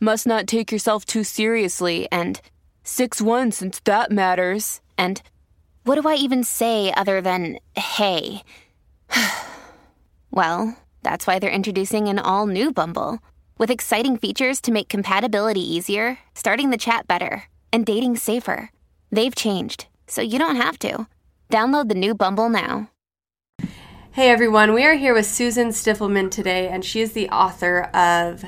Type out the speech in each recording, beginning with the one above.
must not take yourself too seriously and 6 1 since that matters. And what do I even say other than hey? well, that's why they're introducing an all new Bumble with exciting features to make compatibility easier, starting the chat better, and dating safer. They've changed, so you don't have to. Download the new Bumble now. Hey everyone, we are here with Susan Stiffelman today, and she is the author of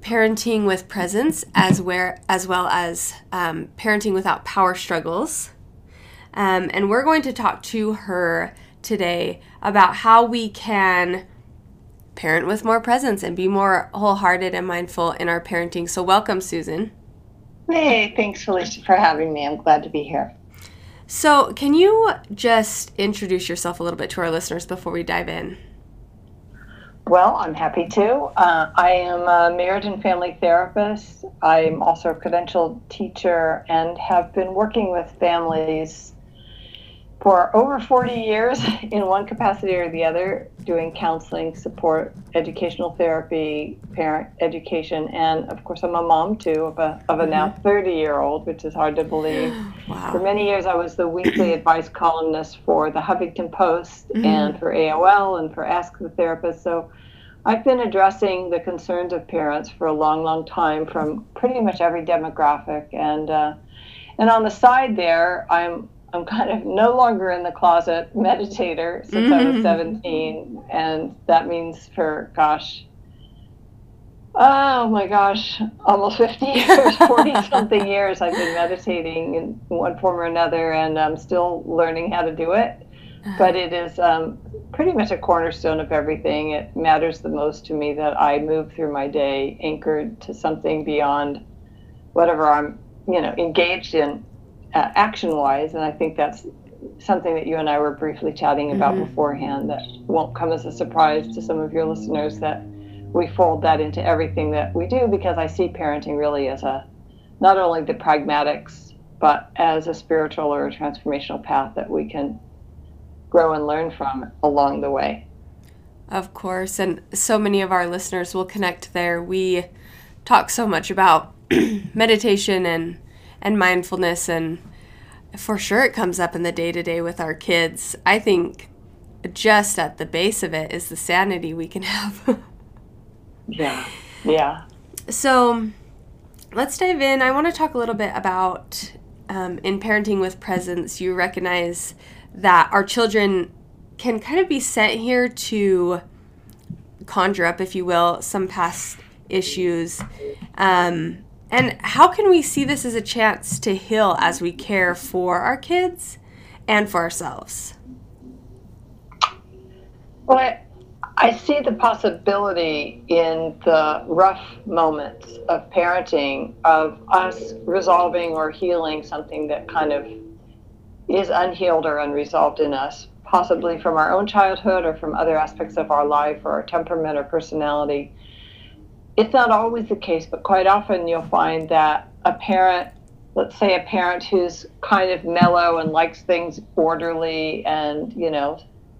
Parenting with Presence, as where as well as um, Parenting Without Power Struggles. Um, and we're going to talk to her today about how we can parent with more presence and be more wholehearted and mindful in our parenting. So, welcome, Susan. Hey, thanks, Felicia, for having me. I'm glad to be here. So, can you just introduce yourself a little bit to our listeners before we dive in? Well, I'm happy to. Uh, I am a marriage and family therapist. I'm also a credentialed teacher and have been working with families for over 40 years in one capacity or the other, doing counseling, support, educational therapy, parent education, and of course, I'm a mom too of a, of a mm-hmm. now 30 year old, which is hard to believe. Wow. For many years, I was the weekly advice columnist for the Huffington Post mm-hmm. and for AOL and for Ask the Therapist. So I've been addressing the concerns of parents for a long, long time from pretty much every demographic. And, uh, and on the side there, I'm I'm kind of no longer in the closet meditator since mm-hmm. I was mm-hmm. 17. And that means for, gosh, oh my gosh, almost 50 years, 40 something years, I've been meditating in one form or another, and I'm still learning how to do it. But it is um, pretty much a cornerstone of everything. It matters the most to me that I move through my day anchored to something beyond whatever I'm, you know, engaged in uh, action wise. And I think that's something that you and I were briefly chatting about mm-hmm. beforehand that won't come as a surprise to some of your listeners that we fold that into everything that we do because I see parenting really as a not only the pragmatics but as a spiritual or a transformational path that we can grow and learn from along the way. Of course, and so many of our listeners will connect there. We talk so much about meditation and and mindfulness and for sure it comes up in the day to day with our kids. I think just at the base of it is the sanity we can have. yeah. Yeah. So let's dive in. I want to talk a little bit about um, in parenting with presence, you recognize that our children can kind of be sent here to conjure up, if you will, some past issues. Um, and how can we see this as a chance to heal as we care for our kids and for ourselves? Well, I, I see the possibility in the rough moments of parenting of us resolving or healing something that kind of is unhealed or unresolved in us, possibly from our own childhood or from other aspects of our life or our temperament or personality it's not always the case, but quite often you'll find that a parent, let's say a parent who's kind of mellow and likes things orderly and, you know,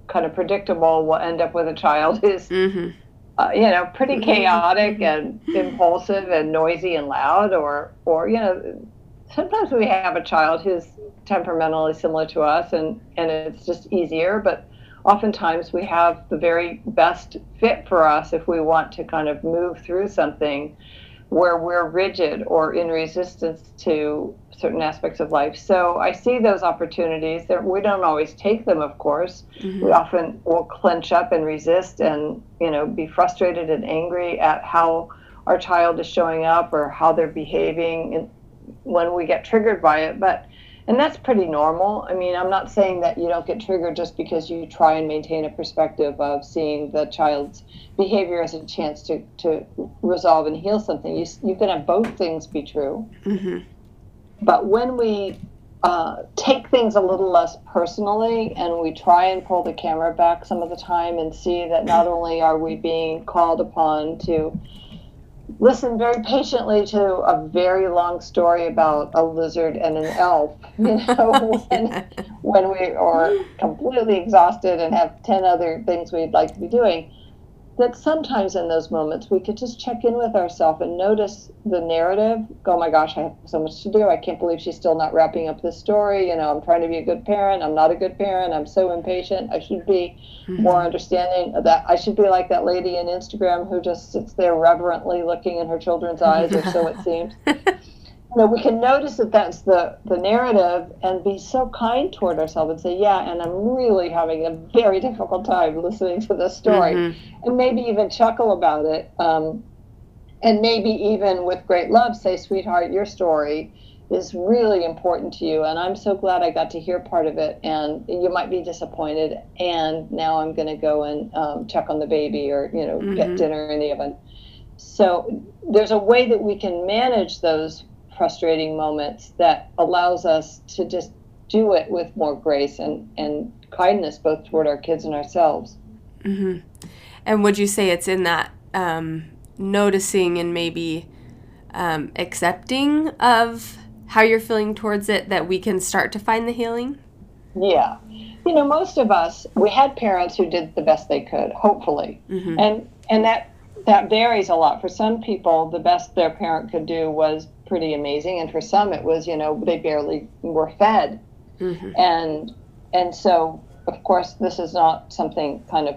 kind of predictable will end up with a child who's, mm-hmm. uh, you know, pretty mm-hmm. chaotic mm-hmm. and impulsive and noisy and loud, or, or, you know, sometimes we have a child who's temperamentally similar to us and, and it's just easier, but oftentimes we have the very best fit for us if we want to kind of move through something where we're rigid or in resistance to certain aspects of life. So I see those opportunities. That we don't always take them, of course. Mm-hmm. We often will clench up and resist, and you know, be frustrated and angry at how our child is showing up or how they're behaving when we get triggered by it. But and that's pretty normal. I mean, I'm not saying that you don't get triggered just because you try and maintain a perspective of seeing the child's behavior as a chance to, to resolve and heal something. You, you can have both things be true. Mm-hmm. But when we uh, take things a little less personally and we try and pull the camera back some of the time and see that not only are we being called upon to listen very patiently to a very long story about a lizard and an elf. You know, when, when we are completely exhausted and have 10 other things we'd like to be doing, that sometimes in those moments we could just check in with ourselves and notice the narrative. Oh my gosh, I have so much to do. I can't believe she's still not wrapping up this story. You know, I'm trying to be a good parent. I'm not a good parent. I'm so impatient. I should be mm-hmm. more understanding that. I should be like that lady in Instagram who just sits there reverently looking in her children's eyes, or so it seems. know, we can notice that that's the, the narrative and be so kind toward ourselves and say, yeah, and I'm really having a very difficult time listening to this story. Mm-hmm. And maybe even chuckle about it. Um, and maybe even with great love say, sweetheart, your story is really important to you. And I'm so glad I got to hear part of it. And you might be disappointed. And now I'm going to go and um, check on the baby or, you know, mm-hmm. get dinner in the oven. So there's a way that we can manage those frustrating moments that allows us to just do it with more grace and, and kindness both toward our kids and ourselves. Mm-hmm. And would you say it's in that um, noticing and maybe um, accepting of how you're feeling towards it that we can start to find the healing? Yeah. You know, most of us, we had parents who did the best they could, hopefully. Mm-hmm. And and that that varies a lot. For some people, the best their parent could do was pretty amazing, and for some it was you know they barely were fed, mm-hmm. and and so of course this is not something kind of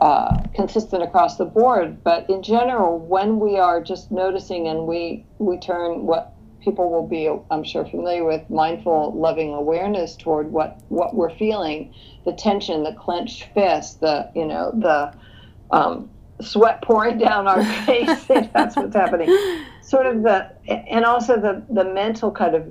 uh, consistent across the board, but in general, when we are just noticing and we we turn what people will be, I'm sure, familiar with mindful, loving awareness toward what what we're feeling, the tension, the clenched fist, the you know the um, sweat pouring down our face. that's what's happening. Sort of the and also the the mental kind of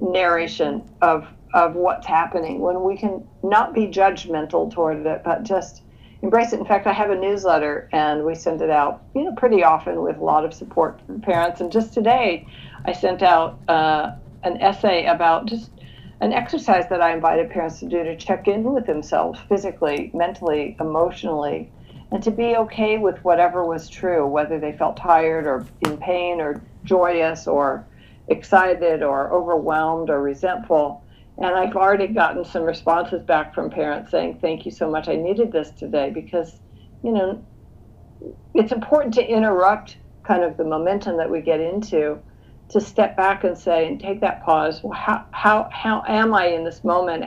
narration of of what's happening when we can not be judgmental toward it but just embrace it. In fact i have a newsletter and we send it out you know pretty often with a lot of support from parents. And just today i sent out uh, an essay about just an exercise that i invited parents to do to check in with themselves physically mentally emotionally and to be okay with whatever was true, whether they felt tired or in pain or joyous or excited or overwhelmed or resentful. And I've already gotten some responses back from parents saying, Thank you so much. I needed this today because, you know, it's important to interrupt kind of the momentum that we get into to step back and say and take that pause well, how, how, how am i in this moment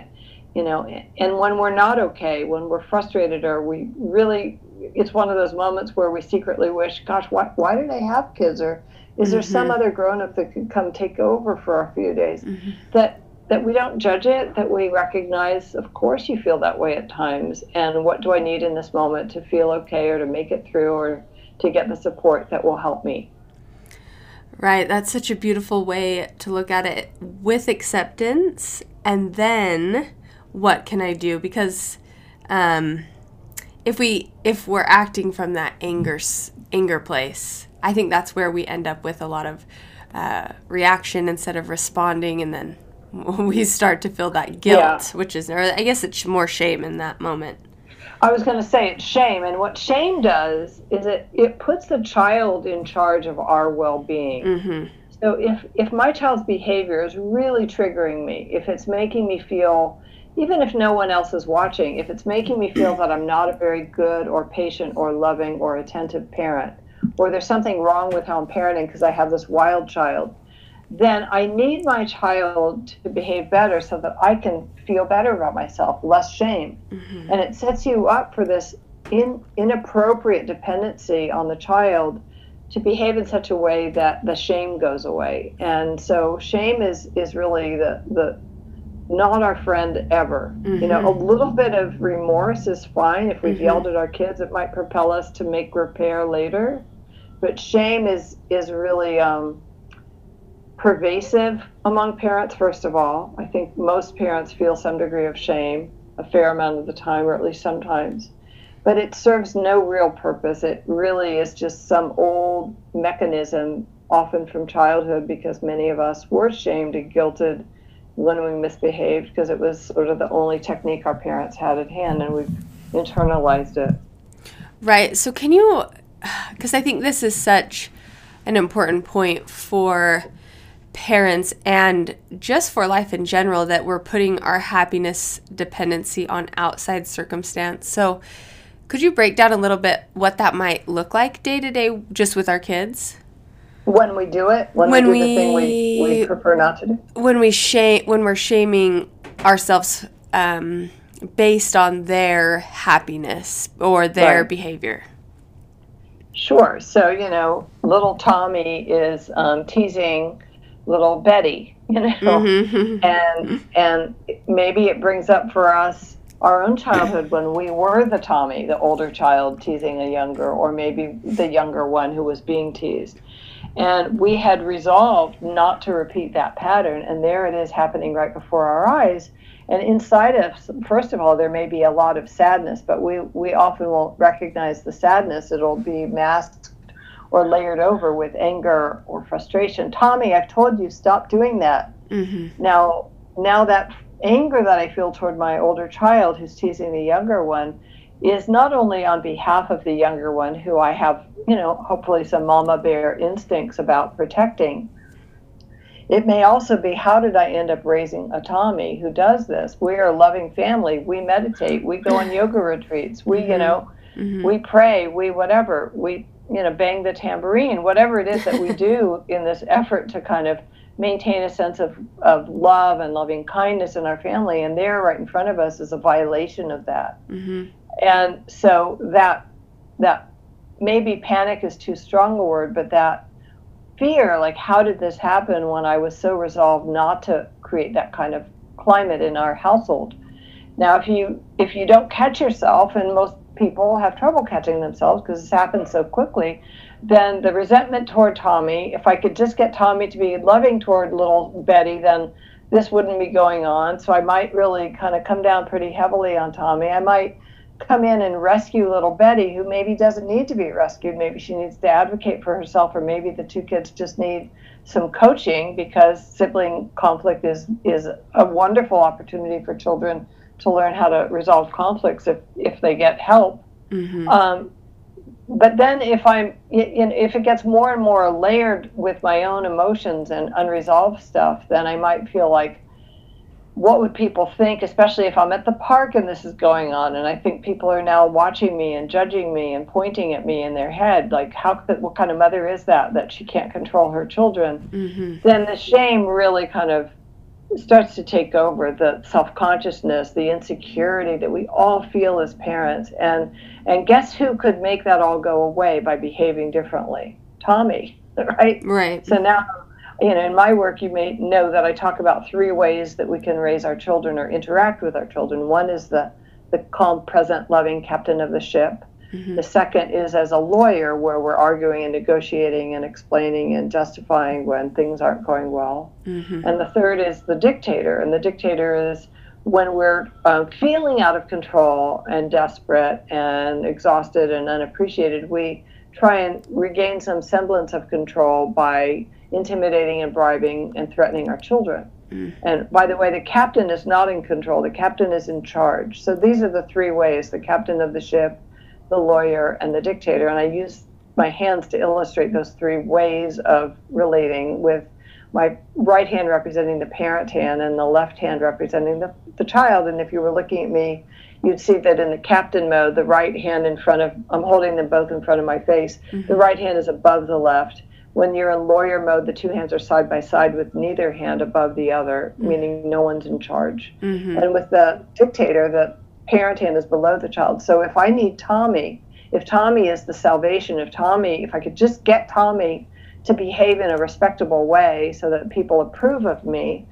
you know and when we're not okay when we're frustrated or we really it's one of those moments where we secretly wish, gosh, why, why did I have kids? Or is there mm-hmm. some other grown up that could come take over for a few days? Mm-hmm. That that we don't judge it, that we recognize, of course, you feel that way at times. And what do I need in this moment to feel okay or to make it through or to get the support that will help me? Right. That's such a beautiful way to look at it with acceptance. And then what can I do? Because, um, if we if we're acting from that anger anger place, I think that's where we end up with a lot of uh, reaction instead of responding, and then we start to feel that guilt, yeah. which is, or I guess it's more shame in that moment. I was going to say it's shame, and what shame does is it it puts the child in charge of our well being. Mm-hmm. So if if my child's behavior is really triggering me, if it's making me feel even if no one else is watching, if it's making me feel that I'm not a very good or patient or loving or attentive parent, or there's something wrong with how I'm parenting because I have this wild child, then I need my child to behave better so that I can feel better about myself, less shame. Mm-hmm. And it sets you up for this in, inappropriate dependency on the child to behave in such a way that the shame goes away. And so shame is, is really the, the not our friend ever. Mm-hmm. You know, a mm-hmm. little bit of remorse is fine. If we've mm-hmm. yelled at our kids, it might propel us to make repair later. But shame is is really um, pervasive among parents, first of all. I think most parents feel some degree of shame a fair amount of the time, or at least sometimes. But it serves no real purpose. It really is just some old mechanism, often from childhood, because many of us were shamed and guilted when we misbehaved because it was sort of the only technique our parents had at hand and we've internalized it. Right. So, can you, because I think this is such an important point for parents and just for life in general that we're putting our happiness dependency on outside circumstance. So, could you break down a little bit what that might look like day to day just with our kids? When we do it, when, when we do we, the thing we, we prefer not to do. When we shame, when we're shaming ourselves um, based on their happiness or their right. behavior. Sure. So you know, little Tommy is um, teasing little Betty, you know, mm-hmm. and and maybe it brings up for us our own childhood when we were the Tommy, the older child teasing a younger, or maybe the younger one who was being teased. And we had resolved not to repeat that pattern, and there it is happening right before our eyes. And inside of us, first of all, there may be a lot of sadness, but we, we often won't recognize the sadness. It'll be masked or layered over with anger or frustration. Tommy, I've told you, stop doing that. Mm-hmm. Now, now that anger that I feel toward my older child who's teasing the younger one is not only on behalf of the younger one, who I have, you know, hopefully some mama bear instincts about protecting. It may also be how did I end up raising a Tommy who does this? We are a loving family. We meditate. We go on yoga retreats. We, mm-hmm. you know, mm-hmm. we pray. We whatever. We you know, bang the tambourine, whatever it is that we do in this effort to kind of maintain a sense of, of love and loving kindness in our family. And there, right in front of us, is a violation of that. Mm-hmm. And so that that maybe panic is too strong a word, but that fear, like how did this happen when I was so resolved not to create that kind of climate in our household? Now, if you if you don't catch yourself, and most people have trouble catching themselves because this happens so quickly, then the resentment toward Tommy, if I could just get Tommy to be loving toward little Betty, then this wouldn't be going on. So I might really kind of come down pretty heavily on Tommy. I might come in and rescue little Betty, who maybe doesn't need to be rescued. Maybe she needs to advocate for herself, or maybe the two kids just need some coaching because sibling conflict is is a wonderful opportunity for children to learn how to resolve conflicts if, if they get help. Mm-hmm. Um, but then if I'm if it gets more and more layered with my own emotions and unresolved stuff, then I might feel like what would people think, especially if I'm at the park and this is going on, and I think people are now watching me and judging me and pointing at me in their head, like how what kind of mother is that that she can't control her children? Mm-hmm. Then the shame really kind of starts to take over the self-consciousness the insecurity that we all feel as parents and and guess who could make that all go away by behaving differently tommy right right so now you know in my work you may know that i talk about three ways that we can raise our children or interact with our children one is the the calm present loving captain of the ship Mm-hmm. The second is as a lawyer, where we're arguing and negotiating and explaining and justifying when things aren't going well. Mm-hmm. And the third is the dictator. And the dictator is when we're uh, feeling out of control and desperate and exhausted and unappreciated, we try and regain some semblance of control by intimidating and bribing and threatening our children. Mm. And by the way, the captain is not in control, the captain is in charge. So these are the three ways the captain of the ship, the lawyer, and the dictator. And I use my hands to illustrate those three ways of relating with my right hand representing the parent hand and the left hand representing the, the child. And if you were looking at me, you'd see that in the captain mode, the right hand in front of, I'm holding them both in front of my face. Mm-hmm. The right hand is above the left. When you're in lawyer mode, the two hands are side by side with neither hand above the other, mm-hmm. meaning no one's in charge. Mm-hmm. And with the dictator, the parent hand is below the child. So if I need Tommy, if Tommy is the salvation, if Tommy, if I could just get Tommy to behave in a respectable way so that people approve of me,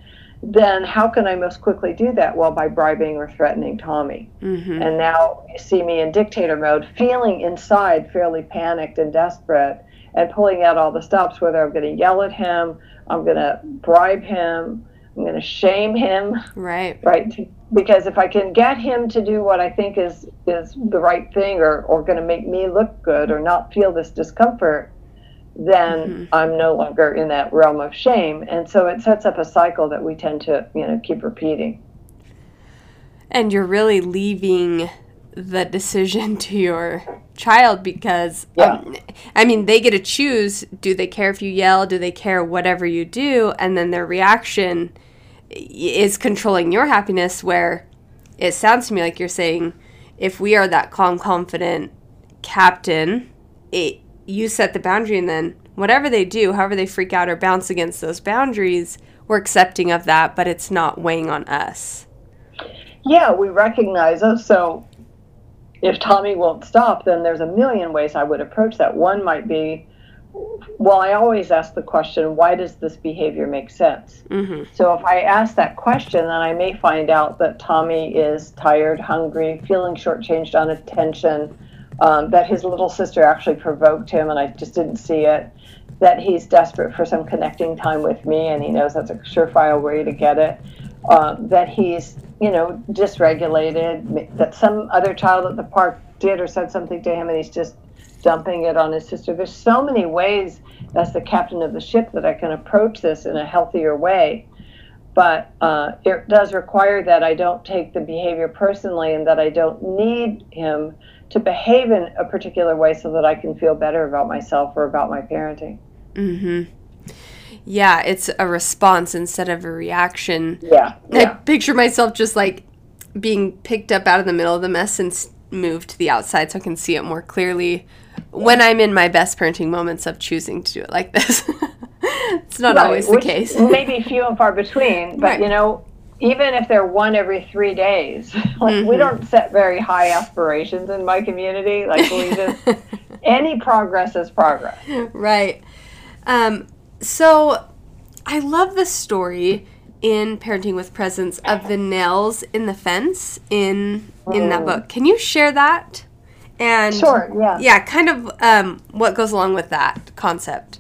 then how can I most quickly do that? Well, by bribing or threatening Tommy. Mm-hmm. And now you see me in dictator mode, feeling inside fairly panicked and desperate and pulling out all the stops, whether I'm going to yell at him, I'm going to bribe him, I'm going to shame him. Right. Right. Because if I can get him to do what I think is is the right thing, or or going to make me look good, or not feel this discomfort, then mm-hmm. I'm no longer in that realm of shame, and so it sets up a cycle that we tend to you know keep repeating. And you're really leaving the decision to your child because yeah. um, I mean they get to choose do they care if you yell do they care whatever you do and then their reaction is controlling your happiness where it sounds to me like you're saying if we are that calm confident captain it you set the boundary and then whatever they do however they freak out or bounce against those boundaries we're accepting of that but it's not weighing on us yeah we recognize it so if Tommy won't stop, then there's a million ways I would approach that. One might be, well, I always ask the question, why does this behavior make sense? Mm-hmm. So if I ask that question, then I may find out that Tommy is tired, hungry, feeling shortchanged on attention, um, that his little sister actually provoked him and I just didn't see it, that he's desperate for some connecting time with me and he knows that's a surefire way to get it, uh, that he's you know, dysregulated, that some other child at the park did or said something to him and he's just dumping it on his sister. There's so many ways as the captain of the ship that I can approach this in a healthier way. But uh, it does require that I don't take the behavior personally and that I don't need him to behave in a particular way so that I can feel better about myself or about my parenting. Mm-hmm yeah, it's a response instead of a reaction. Yeah, yeah. I picture myself just like being picked up out of the middle of the mess and moved to the outside so I can see it more clearly when I'm in my best parenting moments of choosing to do it like this. it's not right, always the case. maybe few and far between, but right. you know, even if they're one every three days, like mm-hmm. we don't set very high aspirations in my community. Like we just any progress is progress. Right. Um, so I love the story in Parenting with Presence of the nails in the fence in in that book. Can you share that? And sure, yeah. Yeah, kind of um, what goes along with that concept.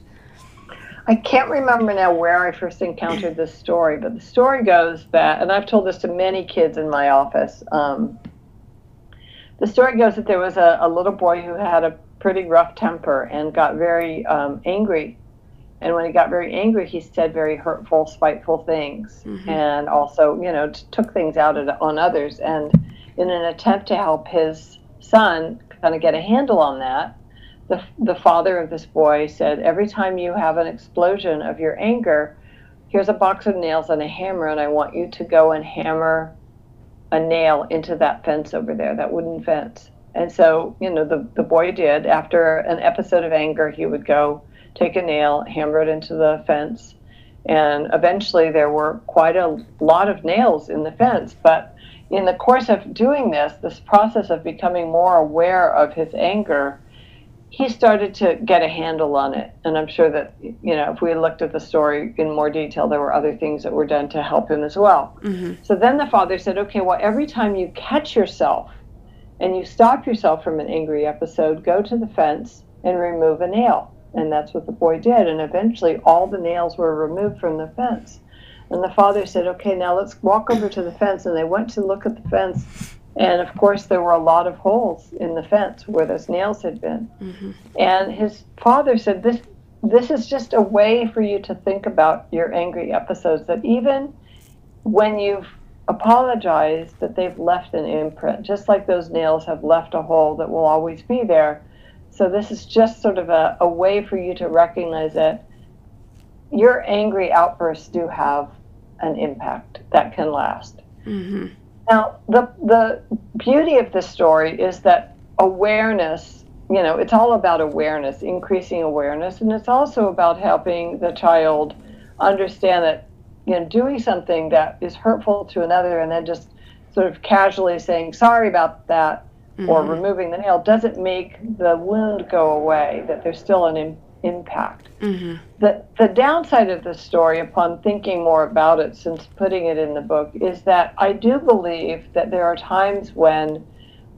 I can't remember now where I first encountered this story, but the story goes that, and I've told this to many kids in my office. Um, the story goes that there was a, a, little boy who had a pretty rough temper and got very um, angry and when he got very angry, he said very hurtful, spiteful things, mm-hmm. and also, you know, t- took things out on others. And in an attempt to help his son kind of get a handle on that, the, the father of this boy said, Every time you have an explosion of your anger, here's a box of nails and a hammer, and I want you to go and hammer a nail into that fence over there, that wooden fence. And so, you know, the, the boy did. After an episode of anger, he would go take a nail, hammer it into the fence. And eventually there were quite a lot of nails in the fence. But in the course of doing this, this process of becoming more aware of his anger, he started to get a handle on it. And I'm sure that, you know, if we looked at the story in more detail, there were other things that were done to help him as well. Mm-hmm. So then the father said, okay, well, every time you catch yourself and you stop yourself from an angry episode, go to the fence and remove a nail. And that's what the boy did. And eventually, all the nails were removed from the fence. And the father said, Okay, now let's walk over to the fence. And they went to look at the fence. And of course, there were a lot of holes in the fence where those nails had been. Mm-hmm. And his father said, This this is just a way for you to think about your angry episodes that even when you've apologized that they've left an imprint just like those nails have left a hole that will always be there so this is just sort of a, a way for you to recognize that your angry outbursts do have an impact that can last. Mm-hmm. Now, the the beauty of this story is that awareness, you know, it's all about awareness, increasing awareness, and it's also about helping the child understand that, you know, doing something that is hurtful to another and then just sort of casually saying sorry about that mm-hmm. or removing the nail doesn't make the wound go away, that there's still an Im- impact. Mm-hmm. The, the downside of the story, upon thinking more about it since putting it in the book, is that I do believe that there are times when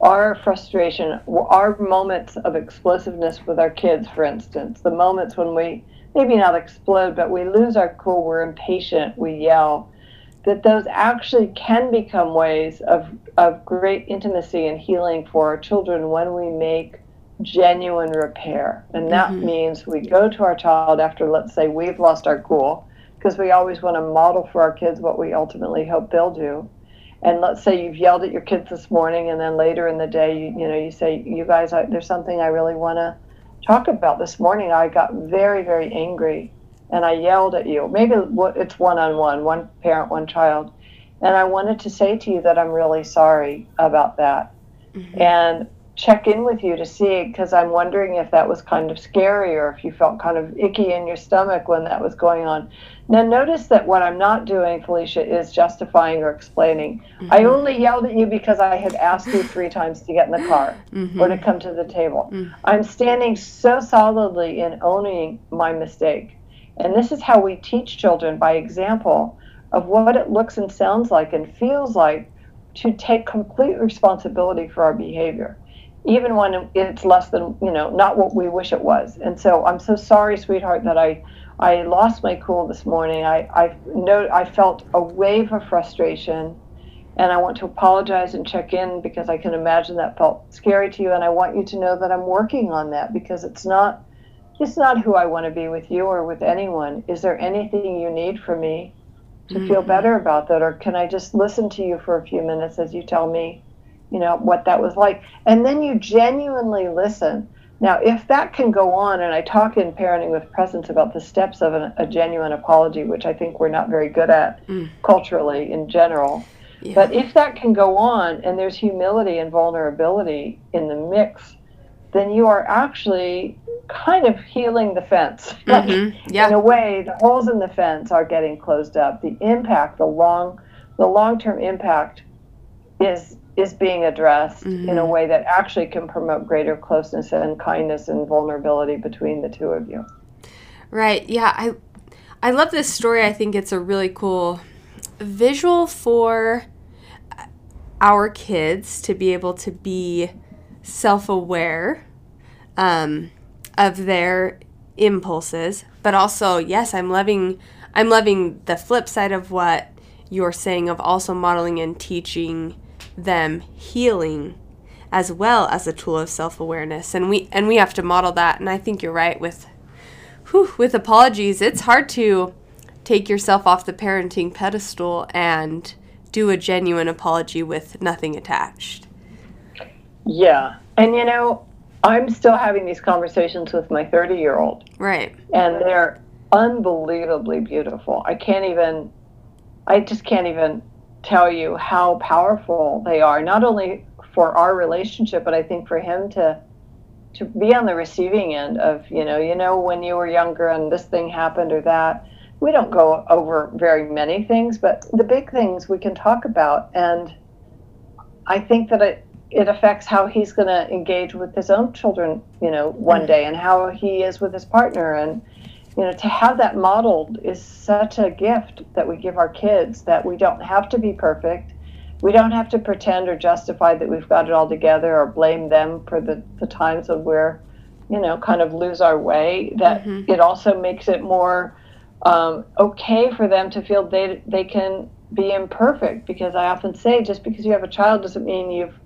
our frustration, our moments of explosiveness with our kids, for instance, the moments when we maybe not explode, but we lose our cool, we're impatient, we yell, that those actually can become ways of, of great intimacy and healing for our children when we make genuine repair. And that mm-hmm. means we go to our child after, let's say, we've lost our cool, because we always want to model for our kids what we ultimately hope they'll do. And let's say you've yelled at your kids this morning, and then later in the day, you, you know, you say, "You guys, I, there's something I really want to talk about. This morning, I got very, very angry, and I yelled at you. Maybe it's one-on-one, one parent, one child, and I wanted to say to you that I'm really sorry about that. Mm-hmm. And check in with you to see because I'm wondering if that was kind of scary or if you felt kind of icky in your stomach when that was going on. Now, notice that what I'm not doing, Felicia, is justifying or explaining. Mm-hmm. I only yelled at you because I had asked you three times to get in the car mm-hmm. or to come to the table. Mm-hmm. I'm standing so solidly in owning my mistake. And this is how we teach children by example of what it looks and sounds like and feels like to take complete responsibility for our behavior even when it's less than you know not what we wish it was. And so i'm so sorry sweetheart that i i lost my cool this morning. I i know i felt a wave of frustration and i want to apologize and check in because i can imagine that felt scary to you. And i want you to know that i'm working on that because it's not it's not who i want to be with you or with anyone is there anything you need from me to mm-hmm. feel better about that or can i just listen to you for a few minutes as you tell me you know, what that was like. And then you genuinely listen. Now, if that can go on, and I talk in Parenting with Presence about the steps of an, a genuine apology, which I think we're not very good at mm. culturally in general. Yeah. But if that can go on and there's humility and vulnerability in the mix, then you are actually kind of healing the fence. Mm-hmm. yeah. In a way, the holes in the fence are getting closed up. The impact, the long, the long-term impact, is is being addressed mm-hmm. in a mm-hmm. way that actually can promote greater closeness and kindness and vulnerability between the two of you. Right. Yeah, I I love this story. I think it's a really cool visual for our kids to be able to be self-aware um, of their impulses, but also yes, I'm loving I'm loving the flip side of what you're saying of also modeling and teaching them healing as well as a tool of self-awareness. And we and we have to model that. And i think you're right with whew, with apologies. It's hard to take yourself off the parenting pedestal and do a genuine apology with nothing attached yeah and you know i'm still having these conversations with my 30 year old right and they're unbelievably beautiful i can't even i just can't even tell you how powerful they are, not only for our relationship, but I think for him to to be on the receiving end of, you know, you know, when you were younger and this thing happened or that. We don't go over very many things, but the big things we can talk about. And I think that it, it affects how he's going to engage with his own children, you know, one day and how he is with his partner. And you know, to have that modeled is such a gift that we give our kids that we don't have to be perfect. We don't have to pretend or justify that we've got it all together or blame them for the, the times when we're, you know, kind of lose our way. That mm-hmm. it also makes it more um, okay for them to feel they, they can be imperfect because I often say just because you have a child doesn't mean you've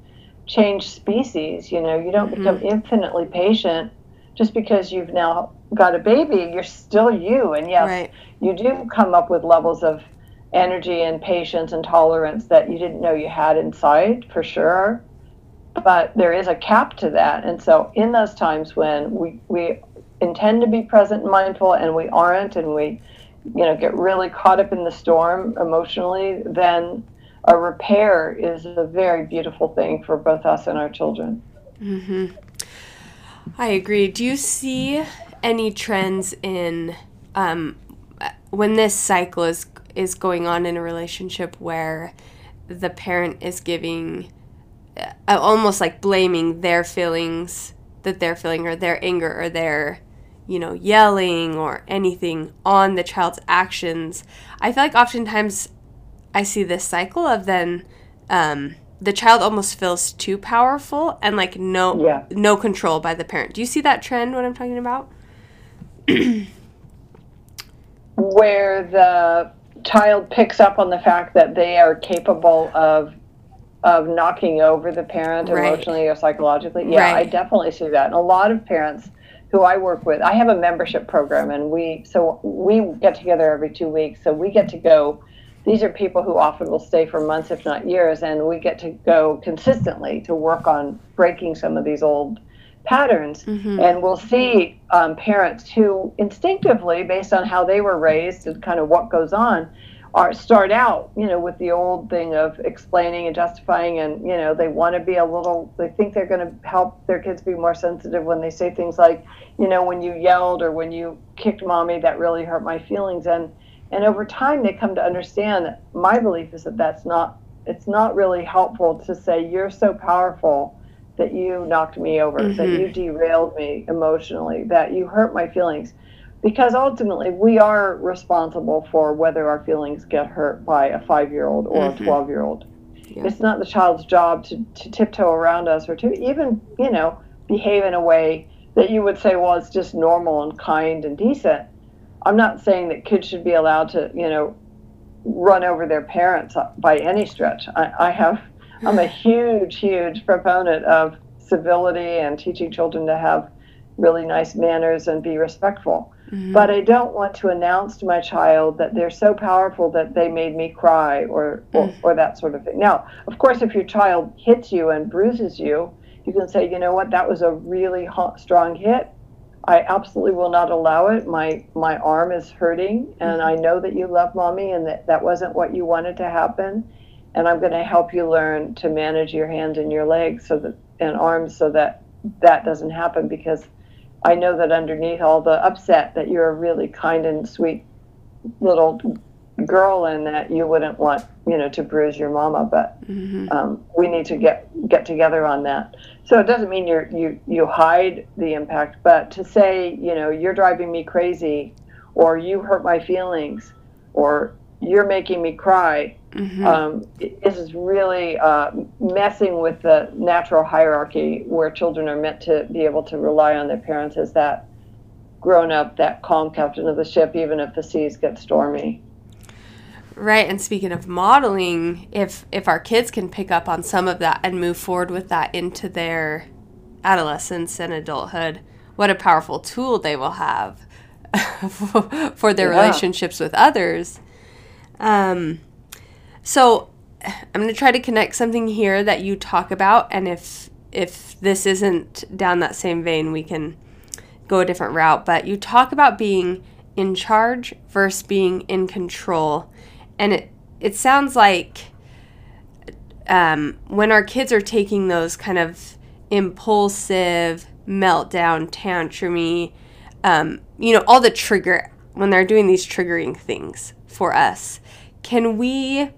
changed species. You know, you don't mm-hmm. become infinitely patient just because you've now got a baby, you're still you. And yes, right. you do come up with levels of energy and patience and tolerance that you didn't know you had inside for sure. But there is a cap to that. And so in those times when we, we intend to be present and mindful and we aren't and we you know get really caught up in the storm emotionally, then a repair is a very beautiful thing for both us and our children. Mm-hmm. I agree. Do you see any trends in um, when this cycle is is going on in a relationship where the parent is giving uh, almost like blaming their feelings that they're feeling or their anger or their you know yelling or anything on the child's actions i feel like oftentimes i see this cycle of then um, the child almost feels too powerful and like no Yeah. no control by the parent. Do you see that trend? What I'm talking about? where the child picks up on the fact that they are capable of of knocking over the parent Right. emotionally or psychologically. Yeah, I definitely see that. And a lot of parents who I work with, I have a membership program and we so we get together every 2 weeks. So we get to go these are people who often will stay for months if not years and we get to go consistently to work on breaking some of these old patterns. And we'll see um, parents who instinctively based on how they were raised and kind of what goes on are start out you know with the old thing of explaining and justifying and you know they want to be a little they think they're going to help their kids be more sensitive when they say things like you know when you yelled or when you kicked mommy that really hurt my feelings and and over time they come to understand that my belief is that that's not it's not really helpful to say you're so powerful that you knocked me over, that you mm-hmm. derailed me emotionally, that you hurt my feelings. Because ultimately, we are responsible for whether our feelings get hurt by a five year old or a mm-hmm. 12 year old. It's not the child's job to, to tiptoe around us or to even, you know, behave in a way that you would say, well, it's just normal and kind and decent. I'm not saying that kids should be allowed to, you know, run over their parents uh, by any stretch. I, I have, I'm a huge, huge proponent of civility and teaching children to have really nice manners and be respectful. Mm-hmm. But I don't want to announce to my child that they're so powerful that they made me cry or, or, mm. or that sort of thing. Now, of course, if your child hits you and bruises you, you can say, you know what, that was a really hot, strong hit. I absolutely will not allow it. My my arm is hurting, and I know that you love mommy, and that that wasn't what you wanted to happen. And I'm going to help you learn to manage your hands and your legs so that and arms so that that doesn't happen. Because I know that underneath all the upset, that you're a really kind and sweet little girl, and that you wouldn't want you know to bruise your mama. But um, we need to get get together on that. So it doesn't mean you're, you you hide the impact, but to say you know you're driving me crazy, or you hurt my feelings, or you're making me cry. Um, this is really uh, messing with the natural hierarchy where children are meant to be able to rely on their parents as that grown up, that calm captain of the ship, even if the seas get stormy. Right, and speaking of modeling, if if our kids can pick up on some of that and move forward with that into their adolescence and adulthood, what a powerful tool they will have for their Yeah. relationships with others. Um, so I'm going to try to connect something here that you talk about, and if if this isn't down that same vein, we can go a different route. But you talk about being in charge versus being in control, and it it sounds like um, when our kids are taking those kind of impulsive meltdown, tantrumy, um, you know, all the trigger when they're doing these triggering things for us, can we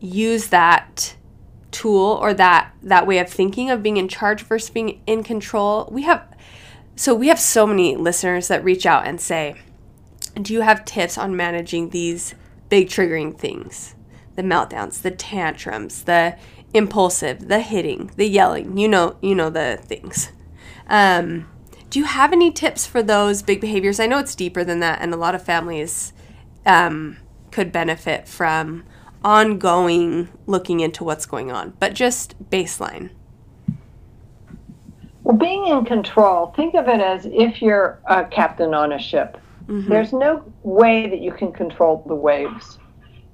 use that tool or that that way of thinking of being in charge versus being in control? We have so we have so many listeners that reach out and say, "Do you have tips on managing these big triggering things? The meltdowns, the tantrums, the impulsive, the hitting, the yelling. You know, you know the things." Um, do you have any tips for those big behaviors? I know it's deeper than that, and a lot of families um, could benefit from ongoing looking into what's going on, but just baseline. Well, being in control, think of it as if you're a captain on a ship. Mm-hmm. There's no way that you can control the waves.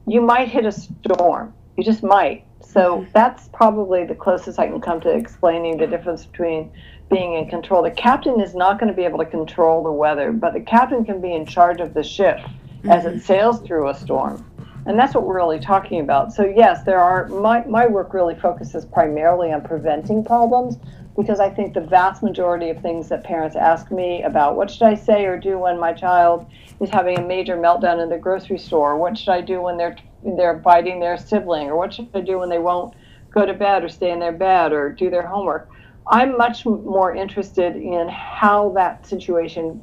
You might hit a storm. You just might. So mm-hmm. that's probably the closest I can come to explaining the difference between being in control. The captain is not going to be able to control the weather, but the captain can be in charge of the ship as it mm-hmm. sails through a storm. And that's what we're really talking about. So, yes, there are, my, my work really focuses primarily on preventing problems because I think the vast majority of things that parents ask me about what should I say or do when my child is having a major meltdown in the grocery store, what should I do when they're they're biting their sibling, or what should I do when they won't go to bed or stay in their bed or do their homework. I'm much more interested in how that situation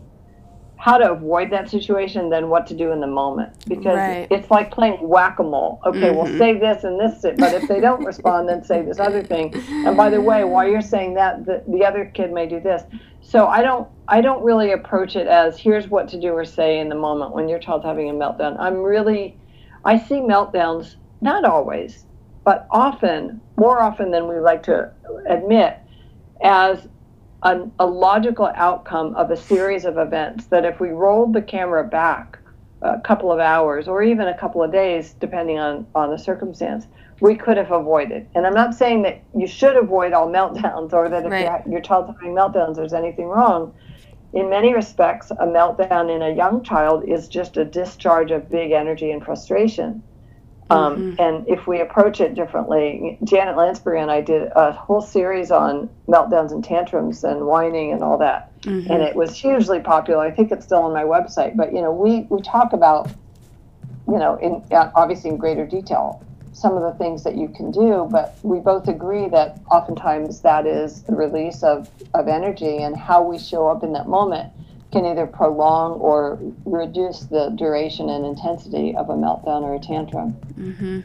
how to avoid that situation than what to do in the moment. Because Right. it's like playing whack-a-mole. Okay we'll mm-hmm. say this and this but if they don't respond then say this other thing. And by the way while you're saying that the, the other kid may do this. So i don't i don't really approach it as here's what to do or say in the moment when your child's having a meltdown. I'm really i see meltdowns not always but often more often than we like to admit as a, a logical outcome of a series of events that if we rolled the camera back a couple of hours or even a couple of days, depending on, on the circumstance, we could have avoided. And I'm not saying that you should avoid all meltdowns or that if Right. your child's having meltdowns, there's anything wrong. In many respects, a meltdown in a young child is just a discharge of big energy and frustration. Um, And if we approach it differently, Janet Lansbury and I did a whole series on meltdowns and tantrums and whining and all that, and it was hugely popular. I think it's still on my website. But you know, we we talk about, you know, in uh, obviously in greater detail some of the things that you can do. But we both agree that oftentimes that is the release of of energy, and how we show up in that moment can either prolong or reduce the duration and intensity of a meltdown or a tantrum. Mm-hmm.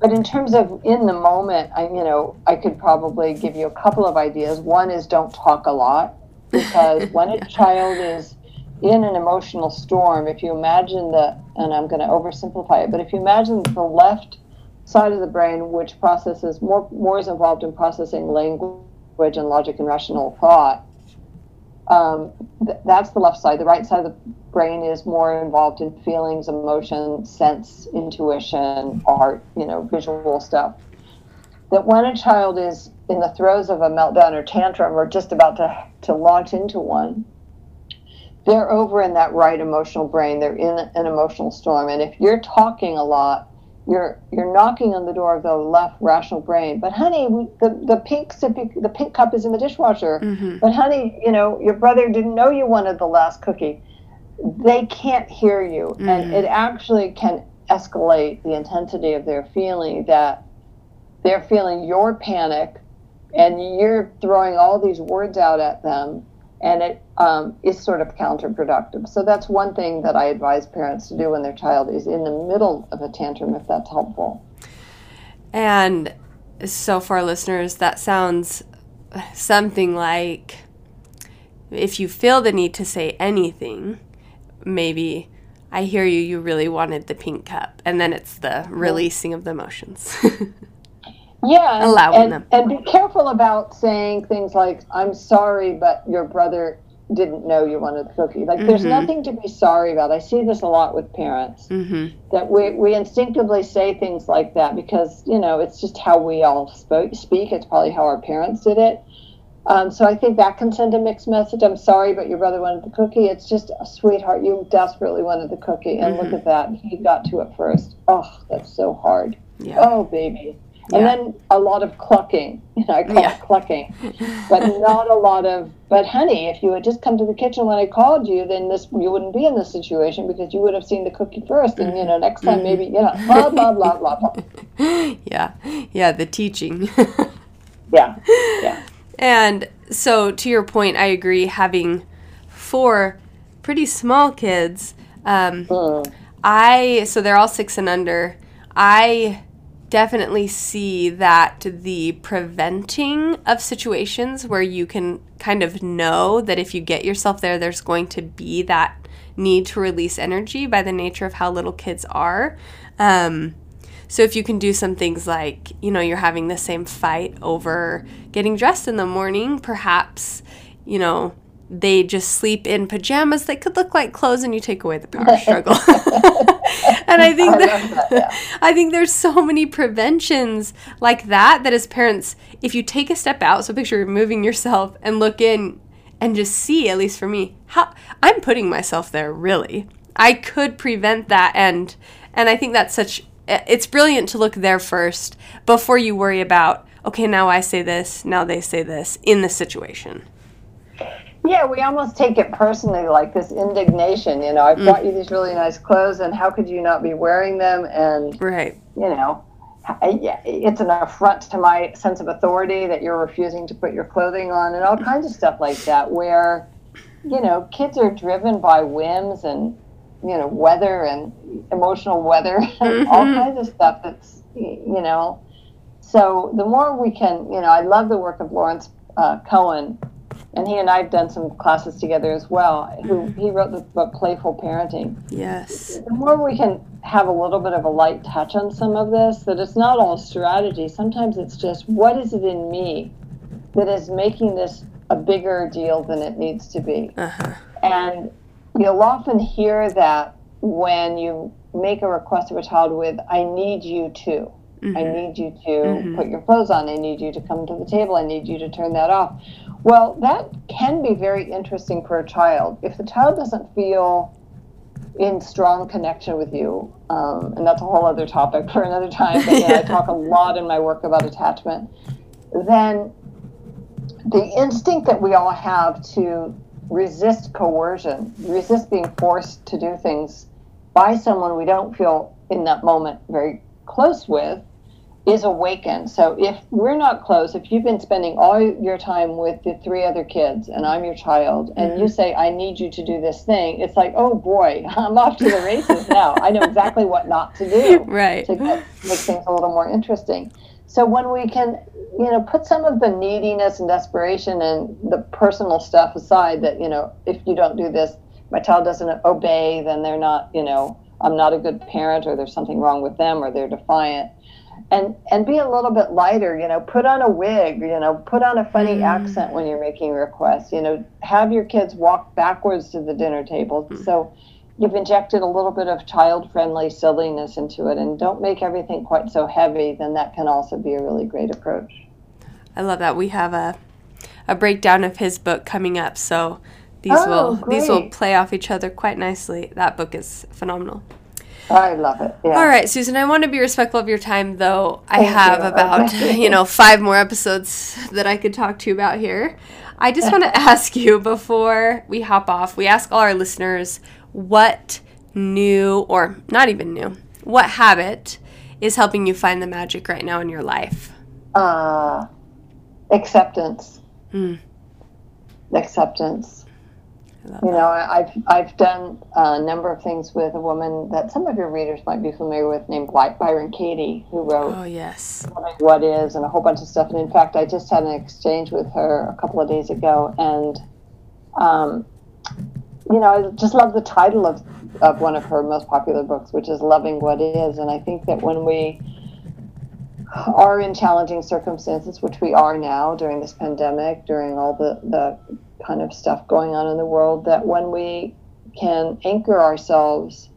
But in terms of in the moment, I you know I could probably give you a couple of ideas. One is don't talk a lot because when a child is in an emotional storm, if you imagine the and I'm going to oversimplify it, but if you imagine the left side of the brain, which processes more more is involved in processing language and logic and rational thought, um, th- that's the left side. The right side of the brain is more involved in feelings, emotion, sense, intuition, art, you know, visual stuff. That when a child is in the throes of a meltdown or tantrum or just about to, to launch into one, they're over in that right emotional brain. They're in an emotional storm. And if you're talking a lot, you're you're knocking on the door of the left rational brain. But honey, we, the the pink sippy, the pink cup is in the dishwasher. Mm-hmm. But honey, you know your brother didn't know you wanted the last cookie. They can't hear you, and mm-hmm. it actually can escalate the intensity of their feeling that they're feeling your panic, and you're throwing all these words out at them, and it um, is sort of counterproductive. So that's one thing that I advise parents to do when their child is in the middle of a tantrum, if that's helpful. And so, for our listeners, that sounds something like if you feel the need to say anything, maybe I hear you, you really wanted the pink cup. And then it's the releasing of the emotions. Yeah, Allowing and, them. and be careful about saying things like "I'm sorry, but your brother didn't know you wanted the cookie." Like, there's nothing to be sorry about. I see this a lot with parents mm-hmm. that we we instinctively say things like that because you know it's just how we all spoke, speak. It's probably how our parents did it. Um, so I think that can send a mixed message. I'm sorry, but your brother wanted the cookie. It's just, sweetheart, you desperately wanted the cookie, and look at that. He got to it first. Oh, that's so hard. Yeah. Oh, baby. And Yeah. then a lot of clucking. You know, I call Yeah. it clucking, but not a lot of. But honey, if you had just come to the kitchen when I called you, then this you wouldn't be in this situation because you would have seen the cookie first, and you know next time maybe you know blah blah blah blah blah. Yeah. Yeah. The teaching. Yeah, yeah. And so, to your point, I agree. Having four pretty small kids, um, I so they're all six and under. I definitely see that the preventing of situations where you can kind of know that if you get yourself there, there's going to be that need to release energy by the nature of how little kids are. Um, so if you can do some things like, you know, you're having the same fight over getting dressed in the morning, perhaps, you know, they just sleep in pajamas that could look like clothes and you take away the power struggle. and I think that, I think there's so many preventions like that that as parents, if you take a step out, so picture removing yourself and look in and just see, at least for me, how I'm putting myself there really. I could prevent that and and I think that's such it's brilliant to look there first before you worry about okay, now I say this, now they say this in the situation. Yeah, we almost take it personally, like this indignation. You know, I brought you these really nice clothes, and how could you not be wearing them? And Right. you know, yeah, it's an affront to my sense of authority that you're refusing to put your clothing on, and all kinds of stuff like that. Where you know, kids are driven by whims and, you know, weather and emotional weather and all kinds of stuff that's, you know. So the more we can, you know, I love the work of Lawrence uh, Cohen, and he and I have done some classes together as well. Who mm. he wrote the book Playful Parenting. Yes. The more we can have a little bit of a light touch on some of this, that it's not all strategy. Sometimes it's just what is it in me that is making this a bigger deal than it needs to be. Uh-huh. And you'll often hear that when you make a request of a child with, I need you to. I mm-hmm. need you to mm-hmm. put your clothes on. I need you to come to the table. I need you to turn that off. Well, that can be very interesting for a child. If the child doesn't feel in strong connection with you, um, and that's a whole other topic for another time, but yeah, I talk a lot in my work about attachment, then the instinct that we all have to resist coercion, resist being forced to do things by someone we don't feel in that moment very close with is awakened. So if we're not close, if you've been spending all your time with the three other kids and I'm your child and you mm-hmm. say I need you to do this thing, it's like, "Oh boy, I'm off to the races now. I know exactly what not to do." Right. To get, make things a little more interesting. So when we can, you know, put some of the neediness and desperation and the personal stuff aside that, you know, if you don't do this, my child doesn't obey, then they're not, you know, I'm not a good parent or there's something wrong with them or they're defiant. And and be a little bit lighter, you know, put on a wig, you know, put on a funny mm. accent when you're making requests, you know, have your kids walk backwards to the dinner table. Hmm. So you've injected a little bit of child friendly silliness into it and don't make everything quite so heavy, then that can also be a really great approach. I love that. We have a a breakdown of his book coming up, so these Oh, will these will play off each other quite nicely. That book is phenomenal. I love it. Yeah. All right, Susan, I want to be respectful of your time, though. I Thank have you. about, you know, five more episodes that I could talk to you about here. I just want to ask you before we hop off, we ask all our listeners what new, or not even new, what habit is helping you find the magic right now in your life? uh, acceptance. Hmm. Acceptance. You know, I've I've done a number of things with a woman that some of your readers might be familiar with, named Byron Katie, who wrote Oh, yes. "What Is" and a whole bunch of stuff. And in fact, I just had an exchange with her a couple of days ago, and um, you know, I just love the title of of one of her most popular books, which is "Loving What Is." And I think that when we are in challenging circumstances, which we are now during this pandemic, during all the, the kind of stuff going on in the world, that when we can anchor ourselves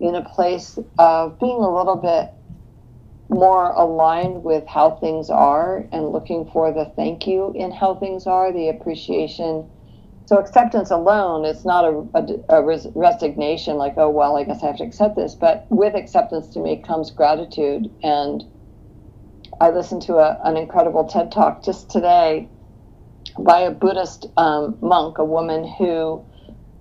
in a place of being a little bit more aligned with how things are and looking for the thank you in how things are, the appreciation. So acceptance alone is not a, a, a res- resignation like, oh, well, I guess I have to accept this. But with acceptance to me comes gratitude and I listened to a, an incredible TED talk just today by a Buddhist um, monk, a woman who,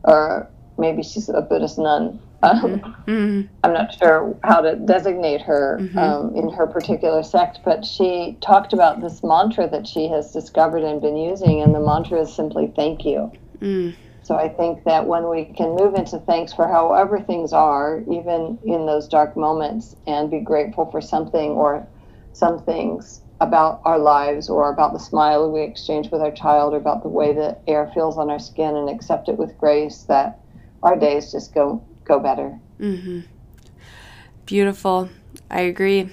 or maybe she's a Buddhist nun. Um, Mm, I'm not sure how to designate her um, in her particular sect, but she talked about this mantra that she has discovered and been using, and the mantra is simply thank you. mm, So I think that when we can move into thanks for however things are, even in those dark moments, and be grateful for something or some things about our lives or about the smile we exchange with our child or about the way the air feels on our skin and accept it with grace, that our days just go go better. Mm-hmm. Beautiful. I agree.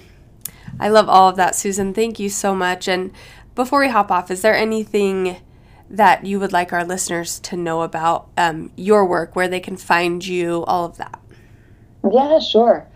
I love all of that, Susan. Thank you so much. And before we hop off, is there anything that you would like our listeners to know about um, your work, where they can find you, all of that? Yeah, sure.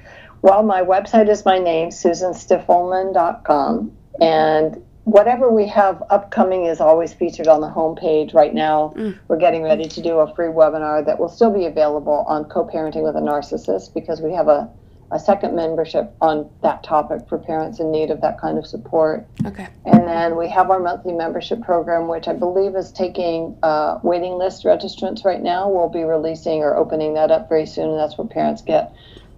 Well, my website is my name, susanstiffelman.com. And whatever we have upcoming is always featured on the homepage. Right now, we're getting ready to do a free webinar that will still be available on co parenting with a narcissist because we have a, a second membership on that topic for parents in need of that kind of support. Okay. And then we have our monthly membership program, which I believe is taking uh, waiting list registrants right now. We'll be releasing or opening that up very soon, and that's where parents get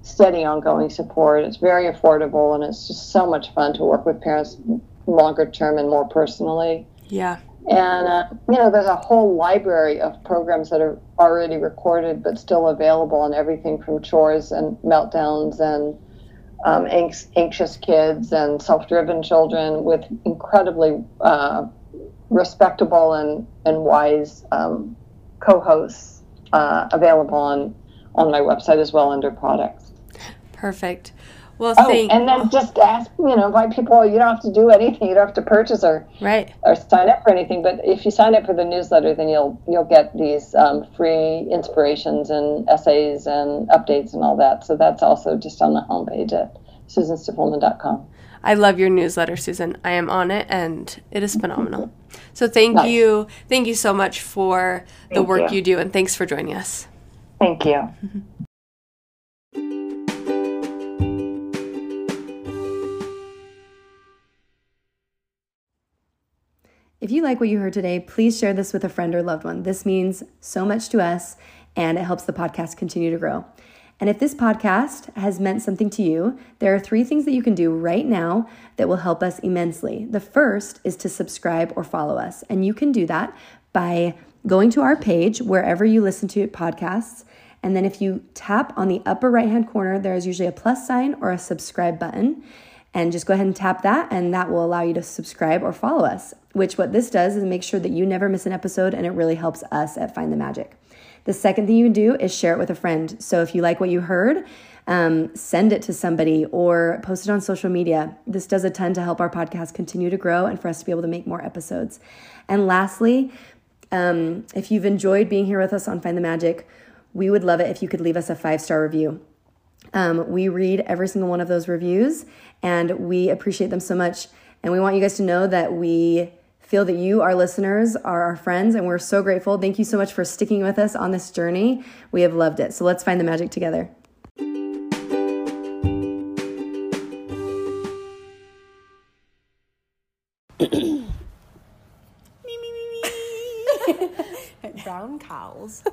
steady, ongoing support. It's very affordable, and it's just so much fun to work with parents longer term and more personally. Yeah. And, uh, you know, there's a whole library of programs that are already recorded but still available on everything from chores and meltdowns and um, anxious kids and self driven children with incredibly uh, respectable and, and wise um, co hosts uh, available on, on my website as well under products. Perfect. Well, oh, thank. and then just ask, you know, invite people. You don't have to do anything. You don't have to purchase or right or sign up for anything. But if you sign up for the newsletter, then you'll you'll get these um, free inspirations and essays and updates and all that. So that's also just on the homepage at susanstiffelman.com. I love your newsletter, Susan. I am on it, and it is phenomenal. So thank Nice. you, thank you so much for the work you. you do, and thanks for joining us. Thank you. If you like what you heard today, please share this with a friend or loved one. This means so much to us and it helps the podcast continue to grow. And if this podcast has meant something to you, there are three things that you can do right now that will help us immensely. The first is to subscribe or follow us. And you can do that by going to our page wherever you listen to podcasts. And then if you tap on the upper right hand corner, there is usually a plus sign or a subscribe button and just go ahead and tap that and that will allow you to subscribe or follow us which what this does is make sure that you never miss an episode and it really helps us at find the magic. The second thing you can do is share it with a friend. So if you like what you heard um, send it to somebody or post it on social media. This does a ton to help our podcast continue to grow and for us to be able to make more episodes. And lastly um, if you've enjoyed being here with us on find the magic we would love it if you could leave us a five star review. Um, we read every single one of those reviews and we appreciate them so much. And we want you guys to know that we feel that you, our listeners, are our friends, and we're so grateful. Thank you so much for sticking with us on this journey. We have loved it. So let's find the magic together. Brown cows.